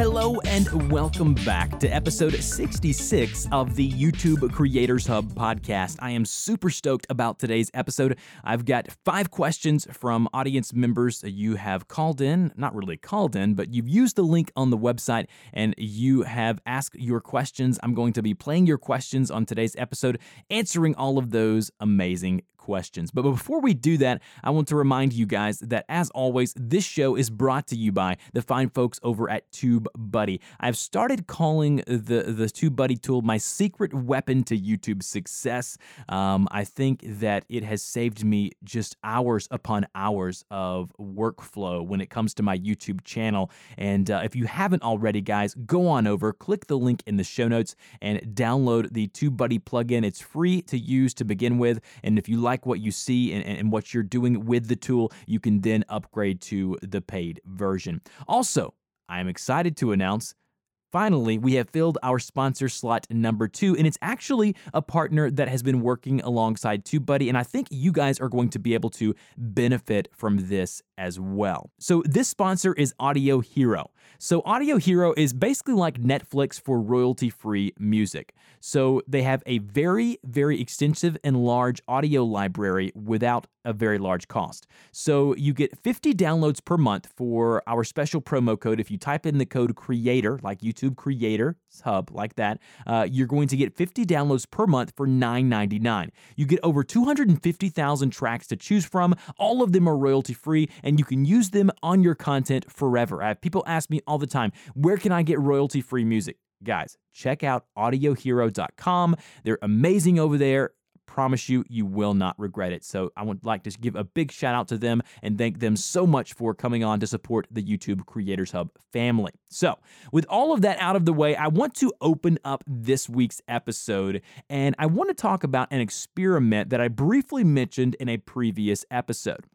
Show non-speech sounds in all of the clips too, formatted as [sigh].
Hello and welcome back to episode 66 of the YouTube Creators Hub podcast. I am super stoked about today's episode. I've got five questions from audience members you have called in, not really called in, but you've used the link on the website and you have asked your questions. I'm going to be playing your questions on today's episode, answering all of those amazing questions. But before we do that, I want to remind you guys that, as always, this show is brought to you by the fine folks over at TubeBuddy. I've started calling the, the TubeBuddy tool my secret weapon to YouTube success. Um, I think that it has saved me just hours upon hours of workflow when it comes to my YouTube channel. And uh, if you haven't already, guys, go on over, click the link in the show notes, and download the TubeBuddy plugin. It's free to use to begin with. And if you like like what you see and, and what you're doing with the tool, you can then upgrade to the paid version. Also, I am excited to announce Finally, we have filled our sponsor slot number two, and it's actually a partner that has been working alongside TubeBuddy, and I think you guys are going to be able to benefit from this as well. So, this sponsor is Audio Hero. So, Audio Hero is basically like Netflix for royalty free music. So, they have a very, very extensive and large audio library without a very large cost. So, you get 50 downloads per month for our special promo code. If you type in the code CREATOR, like YouTube Creator Hub, like that, uh, you're going to get 50 downloads per month for $9.99. You get over 250,000 tracks to choose from. All of them are royalty free, and you can use them on your content forever. I have people ask me all the time, where can I get royalty free music? Guys, check out audiohero.com. They're amazing over there promise you, you will not regret it. So I would like to give a big shout out to them and thank them so much for coming on to support the YouTube Creators Hub family. So, with all of that out of the way, I want to open up this week's episode and I want to talk about an experiment that I briefly mentioned in a previous episode.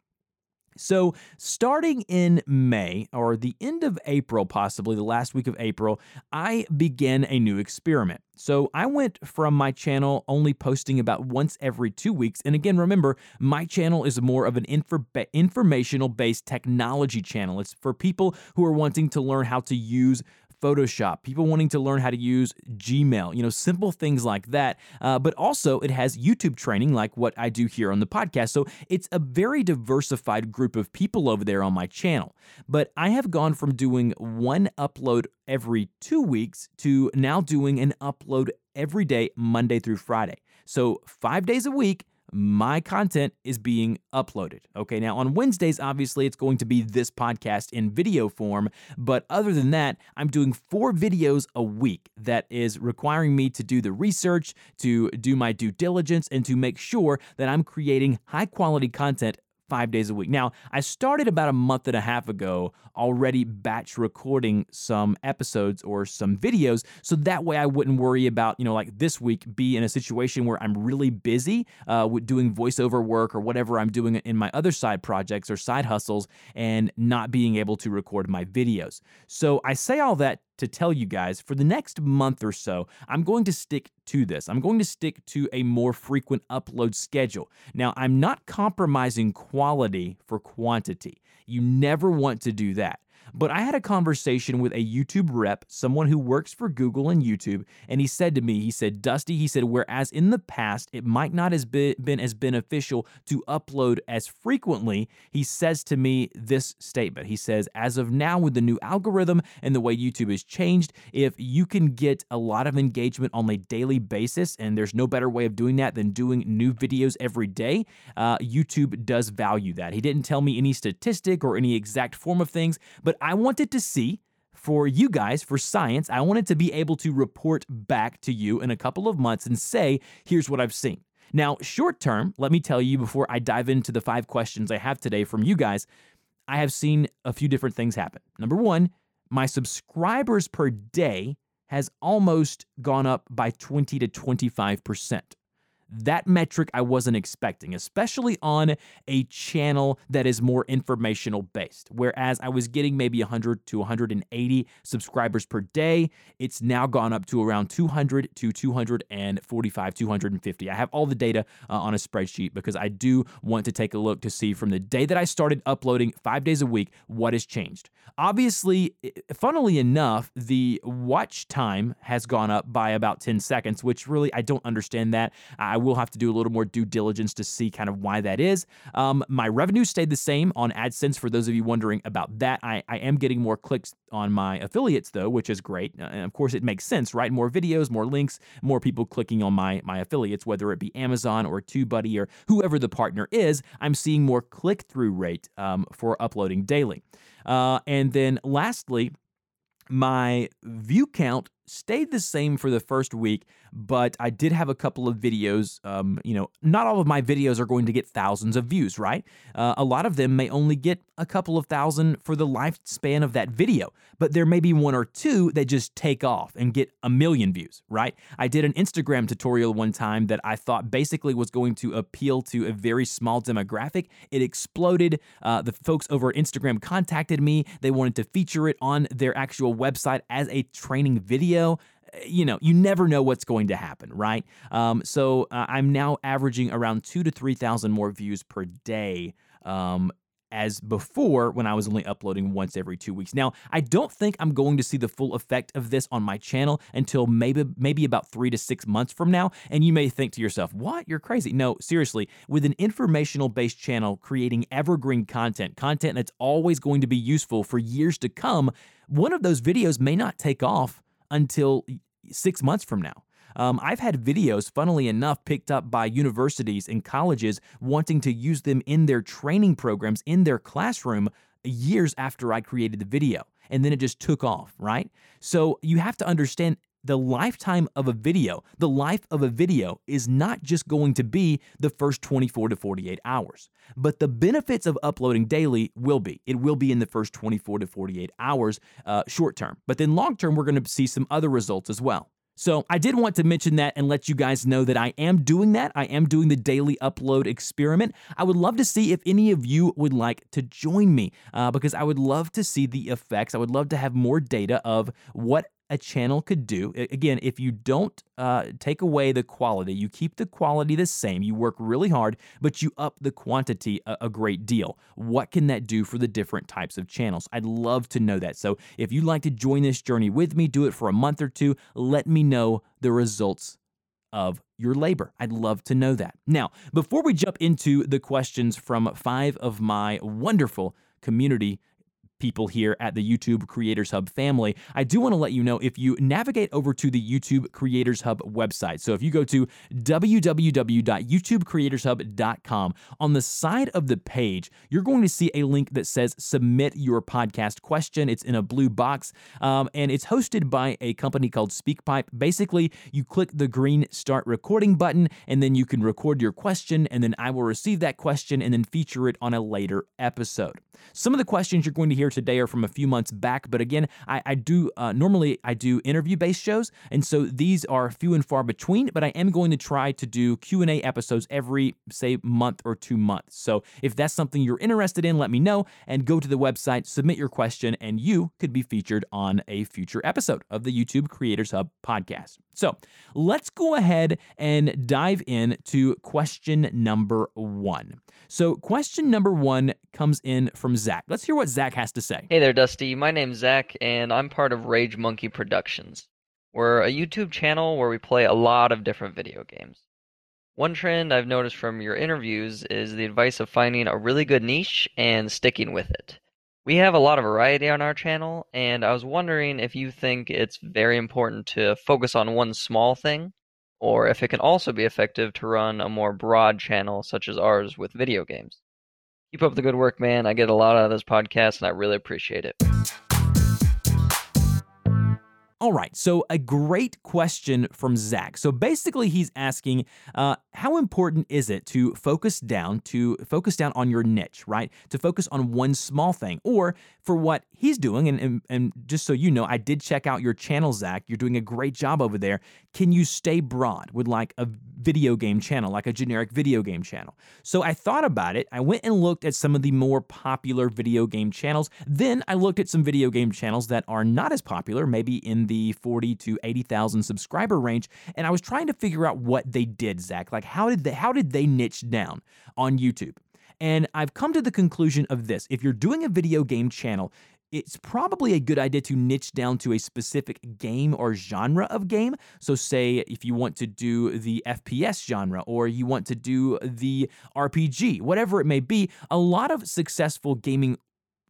So, starting in May or the end of April, possibly the last week of April, I began a new experiment. So, I went from my channel only posting about once every two weeks. And again, remember, my channel is more of an infor- informational based technology channel. It's for people who are wanting to learn how to use Photoshop, people wanting to learn how to use Gmail, you know, simple things like that. Uh, but also, it has YouTube training like what I do here on the podcast. So it's a very diversified group of people over there on my channel. But I have gone from doing one upload every two weeks to now doing an upload every day, Monday through Friday. So five days a week my content is being uploaded. Okay, now on Wednesdays, obviously, it's going to be this podcast in video form. But other than that, I'm doing four videos a week that is requiring me to do the research, to do my due diligence, and to make sure that I'm creating high quality content five days a week. Now, I started about a month and a half ago already batch recording some episodes or some videos so that way I wouldn't worry about, you know, like this week be in a situation where I'm really busy uh, with doing voiceover work or whatever I'm doing in my other side projects or side hustles and not being able to record my videos. So I say all that to tell you guys for the next month or so, I'm going to stick to this. I'm going to stick to a more frequent upload schedule. Now, I'm not compromising quality for quantity. You never want to do that. But I had a conversation with a YouTube rep, someone who works for Google and YouTube, and he said to me, he said, Dusty, he said, whereas in the past it might not have been as beneficial to upload as frequently, he says to me this statement. He says, as of now, with the new algorithm and the way YouTube has changed, if you can get a lot of engagement on a daily basis, and there's no better way of doing that than doing new videos every day, uh, YouTube does value that. He didn't tell me any statistic or any exact form of things, but I wanted to see for you guys, for science, I wanted to be able to report back to you in a couple of months and say, here's what I've seen. Now, short term, let me tell you before I dive into the five questions I have today from you guys, I have seen a few different things happen. Number one, my subscribers per day has almost gone up by 20 to 25%. That metric I wasn't expecting, especially on a channel that is more informational based. Whereas I was getting maybe 100 to 180 subscribers per day, it's now gone up to around 200 to 245, 250. I have all the data uh, on a spreadsheet because I do want to take a look to see from the day that I started uploading five days a week what has changed. Obviously, funnily enough, the watch time has gone up by about 10 seconds, which really I don't understand that. I will have to do a little more due diligence to see kind of why that is. Um, my revenue stayed the same on AdSense. For those of you wondering about that, I, I am getting more clicks on my affiliates though, which is great. Uh, and of course, it makes sense, right? More videos, more links, more people clicking on my my affiliates, whether it be Amazon or TubeBuddy or whoever the partner is. I'm seeing more click through rate um, for uploading daily. Uh, and then lastly, my view count stayed the same for the first week, but I did have a couple of videos. Um, you know, not all of my videos are going to get thousands of views, right? Uh, a lot of them may only get a couple of thousand for the lifespan of that video, but there may be one or two that just take off and get a million views, right? I did an Instagram tutorial one time that I thought basically was going to appeal to a very small demographic. It exploded. Uh, the folks over at Instagram contacted me. They wanted to feature it on their actual website as a training video video, you know, you never know what's going to happen, right? Um, so uh, I'm now averaging around two to 3,000 more views per day. Um, as before when I was only uploading once every two weeks. Now, I don't think I'm going to see the full effect of this on my channel until maybe maybe about three to six months from now. And you may think to yourself, "What? You're crazy." No, seriously. With an informational based channel creating evergreen content, content that's always going to be useful for years to come, one of those videos may not take off until six months from now. Um, I've had videos, funnily enough, picked up by universities and colleges wanting to use them in their training programs in their classroom years after I created the video. And then it just took off, right? So you have to understand the lifetime of a video, the life of a video is not just going to be the first 24 to 48 hours, but the benefits of uploading daily will be. It will be in the first 24 to 48 hours uh, short term. But then long term, we're going to see some other results as well. So, I did want to mention that and let you guys know that I am doing that. I am doing the daily upload experiment. I would love to see if any of you would like to join me uh, because I would love to see the effects. I would love to have more data of what a channel could do. Again, if you don't uh, take away the quality, you keep the quality the same, you work really hard, but you up the quantity a, a, great deal. What can that do for the different types of channels? I'd love to know that. So if you'd like to join this journey with me, do it for a month or two, let me know the results of your labor. I'd love to know that. Now, before we jump into the questions from five of my wonderful community people here at the YouTube Creators Hub family, I do want to let you know if you navigate over to the YouTube Creators Hub website. So if you go to www.youtubecreatorshub.com, on the side of the page, you're going to see a link that says Submit Your Podcast Question. It's in a blue box um, and it's hosted by a company called SpeakPipe. Basically, you click the green Start Recording button and then you can record your question, and then I will receive that question and then feature it on a later episode. Some of the questions you're going to hear here today are from a few months back, but again, I, I do uh, normally I do interview based shows, and so these are few and far between. But I am going to try to do Q and A episodes every say month or two months. So if that's something you're interested in, let me know and go to the website, submit your question, and you could be featured on a future episode of the YouTube Creators Hub podcast. So let's go ahead and dive in to question number one. So, question number one comes in from Zach. Let's hear what Zach has to say. Hey there, Dusty. My name's Zach, and I'm part of Rage Monkey Productions. We're a YouTube channel where we play a lot of different video games. One trend I've noticed from your interviews is the advice of finding a really good niche and sticking with it. We have a lot of variety on our channel, and I was wondering if you think it's very important to focus on one small thing, or if it can also be effective to run a more broad channel such as ours with video games. Keep up the good work, man. I get a lot out of this podcast, and I really appreciate it. All right, so a great question from Zach. So basically, he's asking, uh, how important is it to focus down to focus down on your niche, right? To focus on one small thing, or for what he's doing. And, and and just so you know, I did check out your channel, Zach. You're doing a great job over there. Can you stay broad with like a video game channel, like a generic video game channel? So I thought about it. I went and looked at some of the more popular video game channels. Then I looked at some video game channels that are not as popular, maybe in the 40 to 80,000 subscriber range, and I was trying to figure out what they did, Zach. Like how did they how did they niche down on YouTube? And I've come to the conclusion of this. If you're doing a video game channel, it's probably a good idea to niche down to a specific game or genre of game. So, say if you want to do the FPS genre or you want to do the RPG, whatever it may be, a lot of successful gaming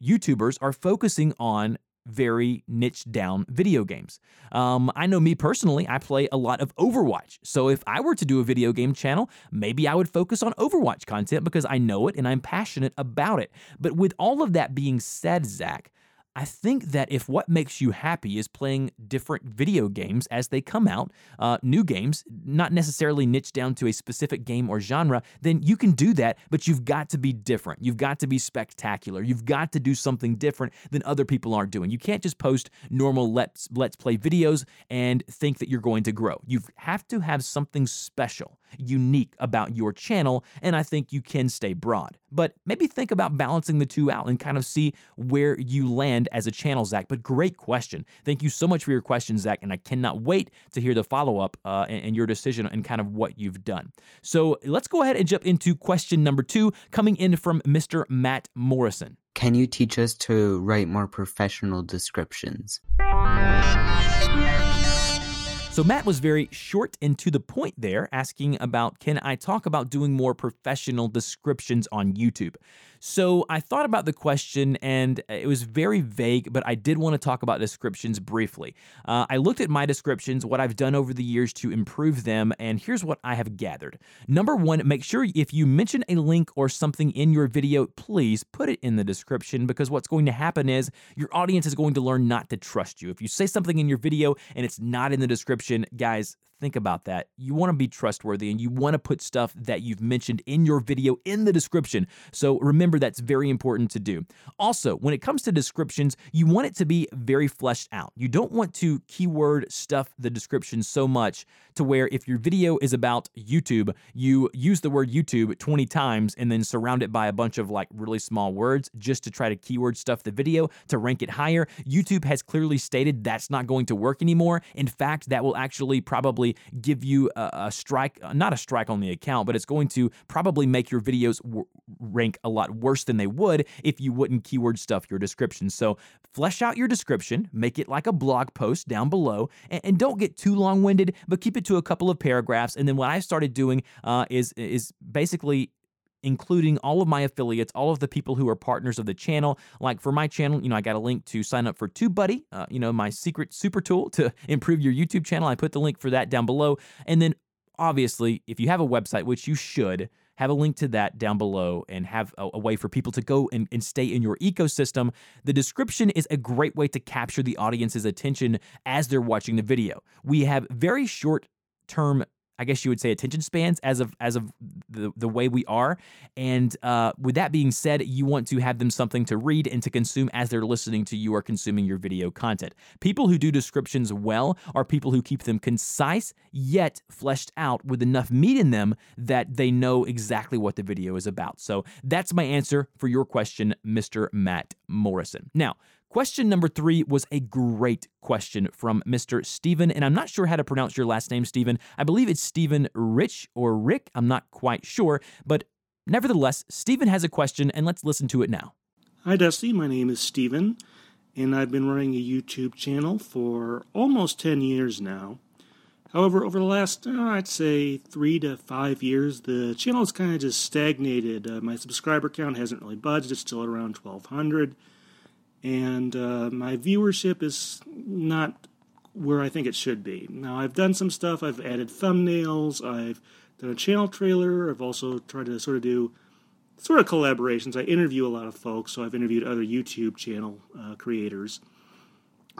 YouTubers are focusing on very niche down video games. Um, I know me personally, I play a lot of Overwatch. So if I were to do a video game channel, maybe I would focus on Overwatch content because I know it and I'm passionate about it. But with all of that being said, Zach, I think that if what makes you happy is playing different video games as they come out, uh, new games, not necessarily niche down to a specific game or genre, then you can do that, but you've got to be different. You've got to be spectacular. You've got to do something different than other people are doing. You can't just post normal let's let's play videos and think that you're going to grow. You have to have something special unique about your channel, and I think you can stay broad. But maybe think about balancing the two out and kind of see where you land as a channel, Zach. But great question. Thank you so much for your question, Zach, and I cannot wait to hear the follow up uh, and, and your decision and kind of what you've done. So let's go ahead and jump into question number two, coming in from Mr. Matt Morrison. Can you teach us to write more professional descriptions? So Matt was very short and to the point there, asking about can I talk about doing more professional descriptions on YouTube? So I thought about the question and it was very vague, but I did want to talk about descriptions briefly. Uh, I looked at my descriptions, what I've done over the years to improve them, and here's what I have gathered. Number one, make sure if you mention a link or something in your video, please put it in the description because what's going to happen is your audience is going to learn not to trust you. If you say something in your video and it's not in the description, guys, think about that. You want to be trustworthy and you want to put stuff that you've mentioned in your video in the description. So remember that's very important to do. Also, when it comes to descriptions, you want it to be very fleshed out. You don't want to keyword stuff the description so much to where if your video is about YouTube, you use the word YouTube 20 times and then surround it by a bunch of like really small words just to try to keyword stuff the video to rank it higher. YouTube has clearly stated that's not going to work anymore. In fact, that will actually probably probably give you a, a strike, not a strike on the account, but it's going to probably make your videos w- rank a lot worse than they would if you wouldn't keyword stuff your description. So flesh out your description, make it like a blog post down below, and, and don't get too long winded, but keep it to a couple of paragraphs. And then what I started doing uh, is is basically including all of my affiliates, all of the people who are partners of the channel. Like for my channel, you know, I got a link to sign up for TubeBuddy, uh, you know, my secret super tool to [laughs] improve your YouTube channel. I put the link for that down below. And then obviously, if you have a website, which you should, have a link to that down below and have a, a way for people to go and, and stay in your ecosystem. The description is a great way to capture the audience's attention as they're watching the video. We have very short term I guess you would say attention spans as of as of the, the way we are. And uh, with that being said, you want to have them something to read and to consume as they're listening to you or consuming your video content. People who do descriptions well are people who keep them concise yet fleshed out with enough meat in them that they know exactly what the video is about. So that's my answer for your question, Mr. Matt Morrison. Now, Question number three was a great question from Mr. Stephen, and I'm not sure how to pronounce your last name, Stephen. I believe it's Stephen Rich or Rick. I'm not quite sure, but nevertheless, Stephen has a question, and let's listen to it now. Hi, Dusty. My name is Stephen, and I've been running a YouTube channel for almost 10 years now. However, over the last, uh, I'd say, three to five years, the channel has kind of just stagnated. Uh, my subscriber count hasn't really budged, it's still around 1,200 and uh, my viewership is not where I think it should be. Now, I've done some stuff. I've added thumbnails. I've done a channel trailer. I've also tried to sort of do sort of collaborations. I interview a lot of folks, so I've interviewed other YouTube channel uh, creators.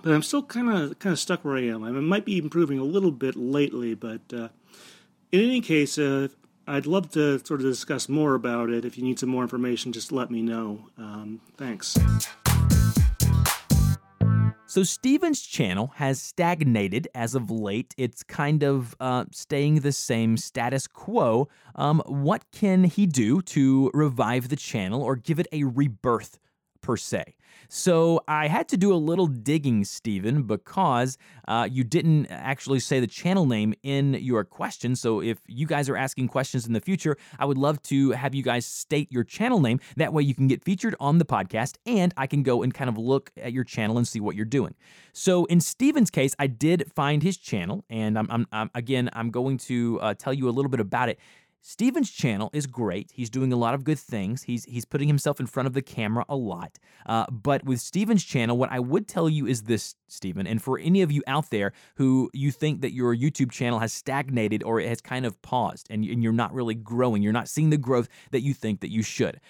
but I'm still kind of kind of stuck where I am. I might be improving a little bit lately, but uh, in any case, uh, I'd love to sort of discuss more about it. If you need some more information, just let me know. Um, thanks. So, Steven's channel has stagnated as of late. It's kind of uh, staying the same status quo. Um, what can he do to revive the channel or give it a rebirth, per se? So I had to do a little digging, Stephen, because uh, you didn't actually say the channel name in your question. So if you guys are asking questions in the future, I would love to have you guys state your channel name. That way you can get featured on the podcast and I can go and kind of look at your channel and see what you're doing. So in Stephen's case, I did find his channel, and I'm, I'm, I'm again, I'm going to uh, tell you a little bit about it. Steven's channel is great. He's doing a lot of good things. He's he's putting himself in front of the camera a lot. Uh, but with Steven's channel, what I would tell you is this, Steven, and for any of you out there who you think that your YouTube channel has stagnated or it has kind of paused and, and you're not really growing, you're not seeing the growth that you think that you should.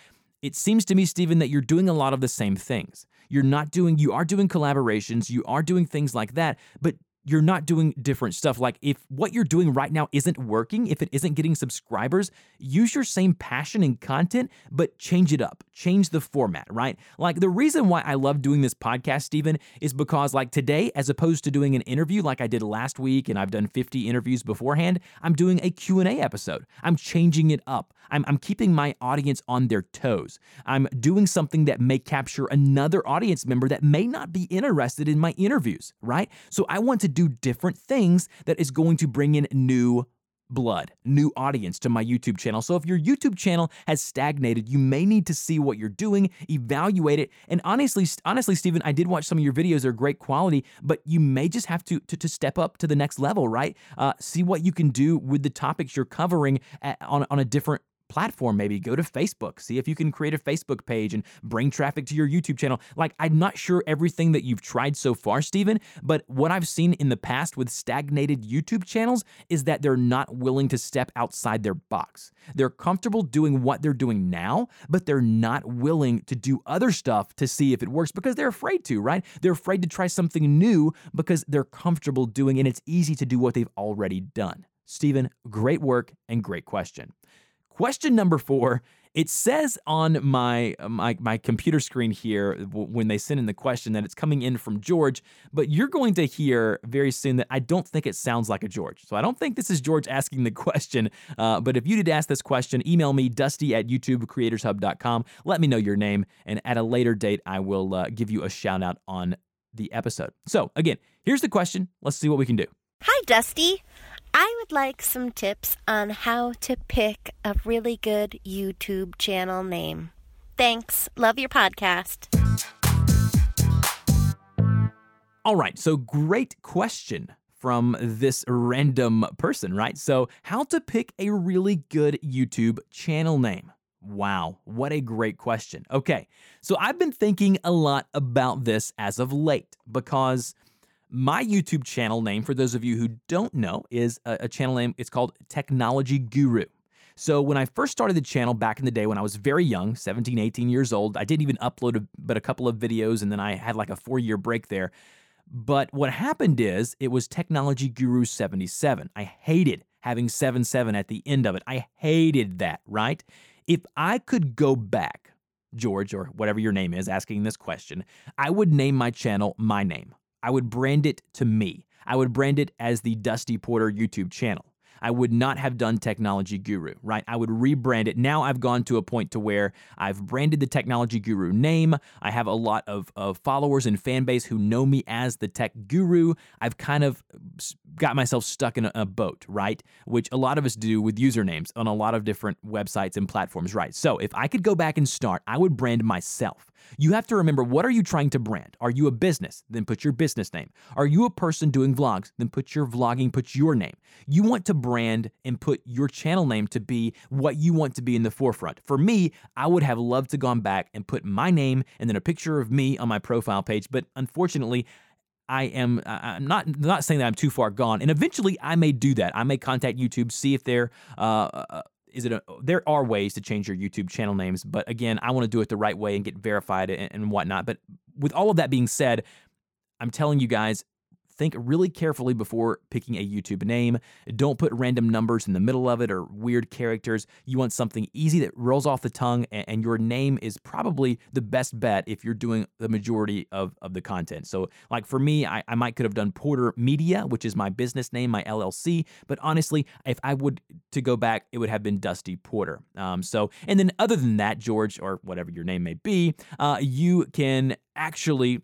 It seems to me, Steven, that you're doing a lot of the same things. You're not doing, you are doing collaborations, you are doing things like that, but you're not doing different stuff. Like if what you're doing right now isn't working, if it isn't getting subscribers, use your same passion and content, but change it up, change the format, right? Like the reason why I love doing this podcast, Stephen, is because like today, as opposed to doing an interview like I did last week, and I've done 50 interviews beforehand, I'm doing a Q&A episode. I'm changing it up. I'm, I'm keeping my audience on their toes. I'm doing something that may capture another audience member that may not be interested in my interviews, right? So I want to do different things that is going to bring in new blood, new audience to my YouTube channel. So if your YouTube channel has stagnated, you may need to see what you're doing, evaluate it. And honestly, honestly, Stephen, I did watch some of your videos; they're great quality, but you may just have to to, to step up to the next level, right? Uh, see what you can do with the topics you're covering at, on on a different platform maybe go to facebook see if you can create a facebook page and bring traffic to your youtube channel. Like i'm not sure everything that you've tried so far stephen but what i've seen in the past with stagnated youtube channels is that they're not willing to step outside their box. They're comfortable doing what they're doing now but they're not willing to do other stuff to see if it works because they're afraid to right? They're afraid to try something new because they're comfortable doing and it's easy to do what they've already done. Stephen, great work and great question. Question number four. It says on my my my computer screen here when they send in the question that it's coming in from George, but you're going to hear very soon that I don't think it sounds like a George. So I don't think this is George asking the [laughs] question. Uh, but if you did ask this question, email me dusty at youtubecreatorshub.com. Let me know your name, and at a later date, I will uh, give you a shout out on the episode. So again, here's the question. Let's see what we can do. Hi, Dusty. I would like some tips on how to pick a really good YouTube channel name. Thanks. Love your podcast. All right, so great question from this random person, right? So, how to pick a really good YouTube channel name? Wow, what a great question. Okay, so I've been thinking a lot about this as of late because my YouTube channel name, for those of you who don't know, is a, a channel name. It's called Technology Guru. So when I first started the channel back in the day when I was very young, 17, 18 years old, I didn't even upload a, but a couple of videos and then I had like a 4-year break there. But what happened is it was Technology Guru 77. I hated having 77 at the end of it. I hated that, right? If I could go back, George or whatever your name is asking this question, I would name my channel my name. I would brand it to me. I would brand it as the Dusty Porter YouTube channel. I would not have done Technology Guru, right? I would rebrand it. Now I've gone to a point to where I've branded the Technology Guru name. I have a lot of, of followers and fan base who know me as the Tech Guru. I've kind of got myself stuck in a, a boat, right? Which a lot of us do with usernames on a lot of different websites and platforms, right? So if I could go back and start, I would brand myself. You have to remember what are you trying to brand? Are you a business? Then put your business name. Are you a person doing vlogs? Then put your vlogging, put your name. You want to brand and put your channel name to be what you want to be in the forefront. For me, I would have loved to gone back and put my name and then a picture of me on my profile page, but unfortunately, I am I'm not not saying that I'm too far gone, and eventually I may do that. I may contact YouTube, see if they're uh, uh is it a, there are ways to change your YouTube channel names, but again, I want to do it the right way and get verified and, and whatnot. But with all of that being said, I'm telling you guys, think really carefully before picking a YouTube name. Don't put random numbers in the middle of it or weird characters. You want something easy that rolls off the tongue, and, your name is probably the best bet if you're doing the majority of, of the content. So, like for me, I, I might could have done Porter Media, which is my business name, my LLC. But honestly, if I would to go back, it would have been Dusty Porter. Um, so, and then other than that, George, or whatever your name may be, uh, you can actually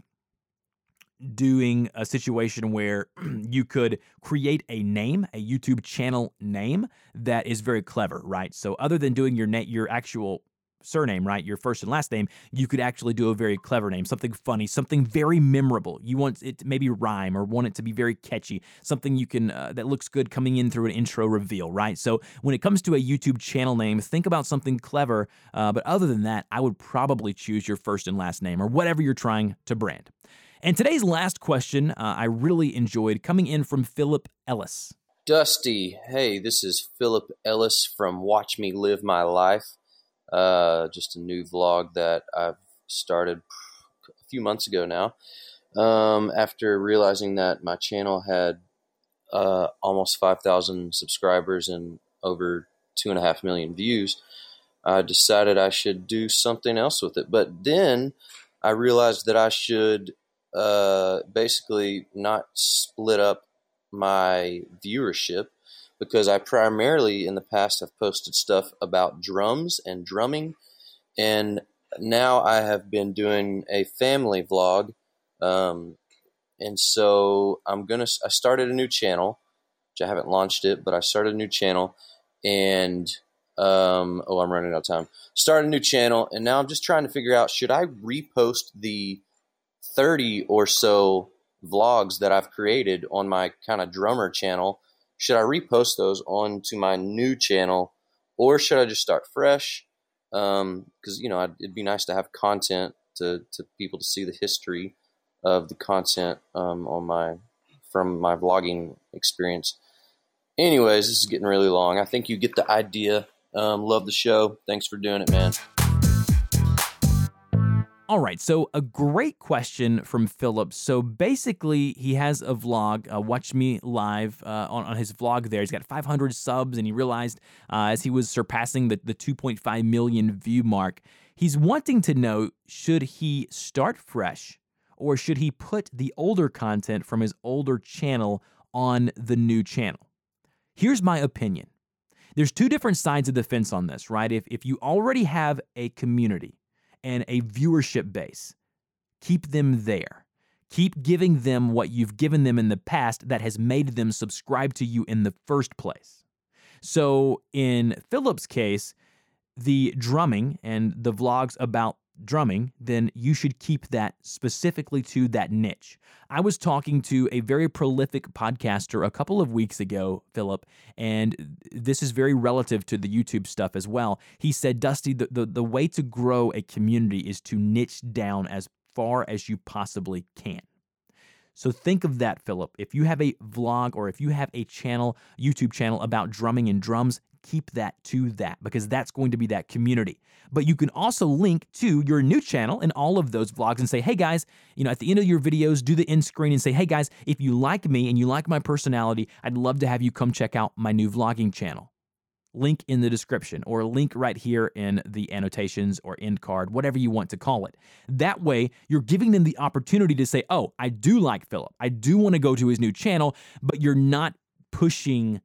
doing a situation where [clears throat] you could create a name, a YouTube channel name that is very clever, right? So other than doing your name, your actual surname, right? Your first and last name, you could actually do a very clever name, something funny, something very memorable. You want it to maybe rhyme or want it to be very catchy, something you can uh, that looks good coming in through an intro reveal, right? So when it comes to a YouTube channel name, think about something clever. Uh, but other than that, I would probably choose your first and last name or whatever you're trying to brand. And today's last question uh, I really enjoyed coming in from Philip Ellis. Dusty, hey, this is Philip Ellis from Watch Me Live My Life. Uh, just a new vlog that I've started a few months ago now. Um, after realizing that my channel had uh, almost 5,000 subscribers and over two and a half million views, I decided I should do something else with it. But then I realized that I should uh, basically not split up my viewership because I primarily in the past have posted stuff about drums and drumming, and now I have been doing a family vlog, um, and so I'm gonna. I started a new channel, which I haven't launched it, but I started a new channel, and um, oh, I'm running out of time. Started a new channel, and now I'm just trying to figure out should I repost the 30 or so vlogs that I've created on my kind of drummer channel. Should I repost those onto my new channel or should I just start fresh? Because, um, you know, it'd be nice to have content to, to people to see the history of the content um, on my from my vlogging experience. Anyways, this is getting really long. I think you get the idea. Um, love the show. Thanks for doing it, man. All right, so a great question from Philip. So basically, he has a vlog, uh, Watch Me Live, uh, on, on his vlog there. He's got 500 subs, and he realized uh, as he was surpassing the, the 2.5 million view mark, he's wanting to know should he start fresh or should he put the older content from his older channel on the new channel? Here's my opinion. There's two different sides of the fence on this, right? If, if you already have a community, and a viewership base. Keep them there. Keep giving them what you've given them in the past that has made them subscribe to you in the first place. So, in Philip's case, the drumming and the vlogs about drumming, then you should keep that specifically to that niche. I was talking to a very prolific podcaster a couple of weeks ago, Philip, and this is very relative to the YouTube stuff as well. He said, Dusty, the, the, the way to grow a community is to niche down as far as you possibly can. So think of that, Philip. If you have a vlog or if you have a channel, YouTube channel about drumming and drums, keep that to that because that's going to be that community. But you can also link to your new channel and all of those vlogs and say, hey guys, you know, at the end of your videos, do the end screen and say, hey guys, if you like me and you like my personality, I'd love to have you come check out my new vlogging channel. Link in the description or link right here in the annotations or end card, whatever you want to call it. That way, you're giving them the opportunity to say, oh, I do like Philip. I do want to go to his new channel, but you're not pushing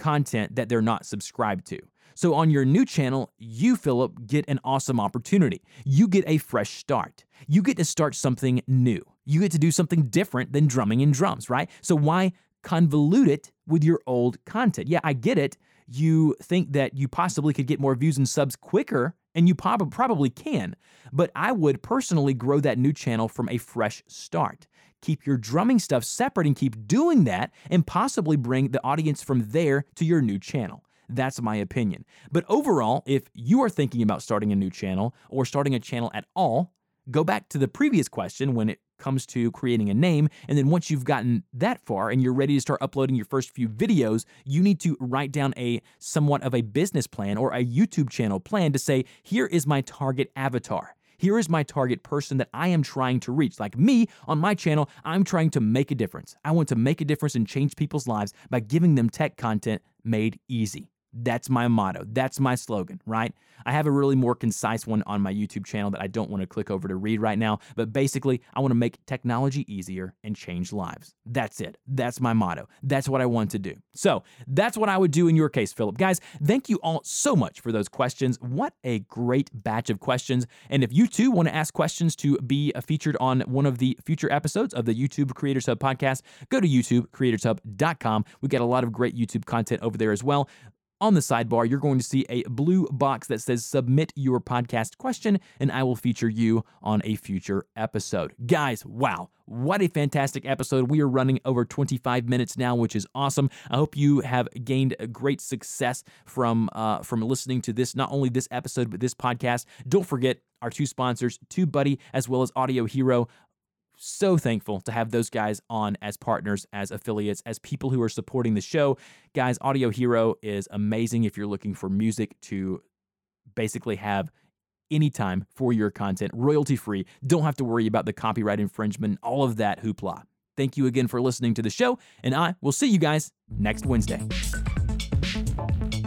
content that they're not subscribed to. So on your new channel, you, Philip, get an awesome opportunity. You get a fresh start. You get to start something new. You get to do something different than drumming and drums, right? So why convolute it with your old content? Yeah, I get it. You think that you possibly could get more views and subs quicker, and you prob- probably can. But I would personally grow that new channel from a fresh start keep your drumming stuff separate and keep doing that and possibly bring the audience from there to your new channel. That's my opinion. But overall, if you are thinking about starting a new channel or starting a channel at all, go back to the previous question when it comes to creating a name. And then once you've gotten that far and you're ready to start uploading your first few videos, you need to write down a somewhat of a business plan or a YouTube channel plan to say, here is my target avatar. Here is my target person that I am trying to reach. Like me on my channel, I'm trying to make a difference. I want to make a difference and change people's lives by giving them tech content made easy. That's my motto. That's my slogan, right? I have a really more concise one on my YouTube channel that I don't want to click over to read right now, but basically, I want to make technology easier and change lives. That's it. That's my motto. That's what I want to do. So, that's what I would do in your case, Philip. Guys, thank you all so much for those questions. What a great batch of questions. And if you too want to ask questions to be uh, featured on one of the future episodes of the YouTube Creators Hub podcast, go to youtubecreatorshub.com. We've got a lot of great YouTube content over there as well. On the sidebar, you're going to see a blue box that says Submit Your Podcast Question, and I will feature you on a future episode. Guys, wow, what a fantastic episode. We are running over 25 minutes now, which is awesome. I hope you have gained great success from, uh, from listening to this, not only this episode, but this podcast. Don't forget our two sponsors, TubeBuddy, as well as Audio Hero so thankful to have those guys on as partners, as affiliates, as people who are supporting the show. Guys, Audio Hero is amazing if you're looking for music to basically have anytime for your content, royalty free. Don't have to worry about the copyright infringement, all of that hoopla. Thank you again for listening to the show, and I will see you guys next Wednesday.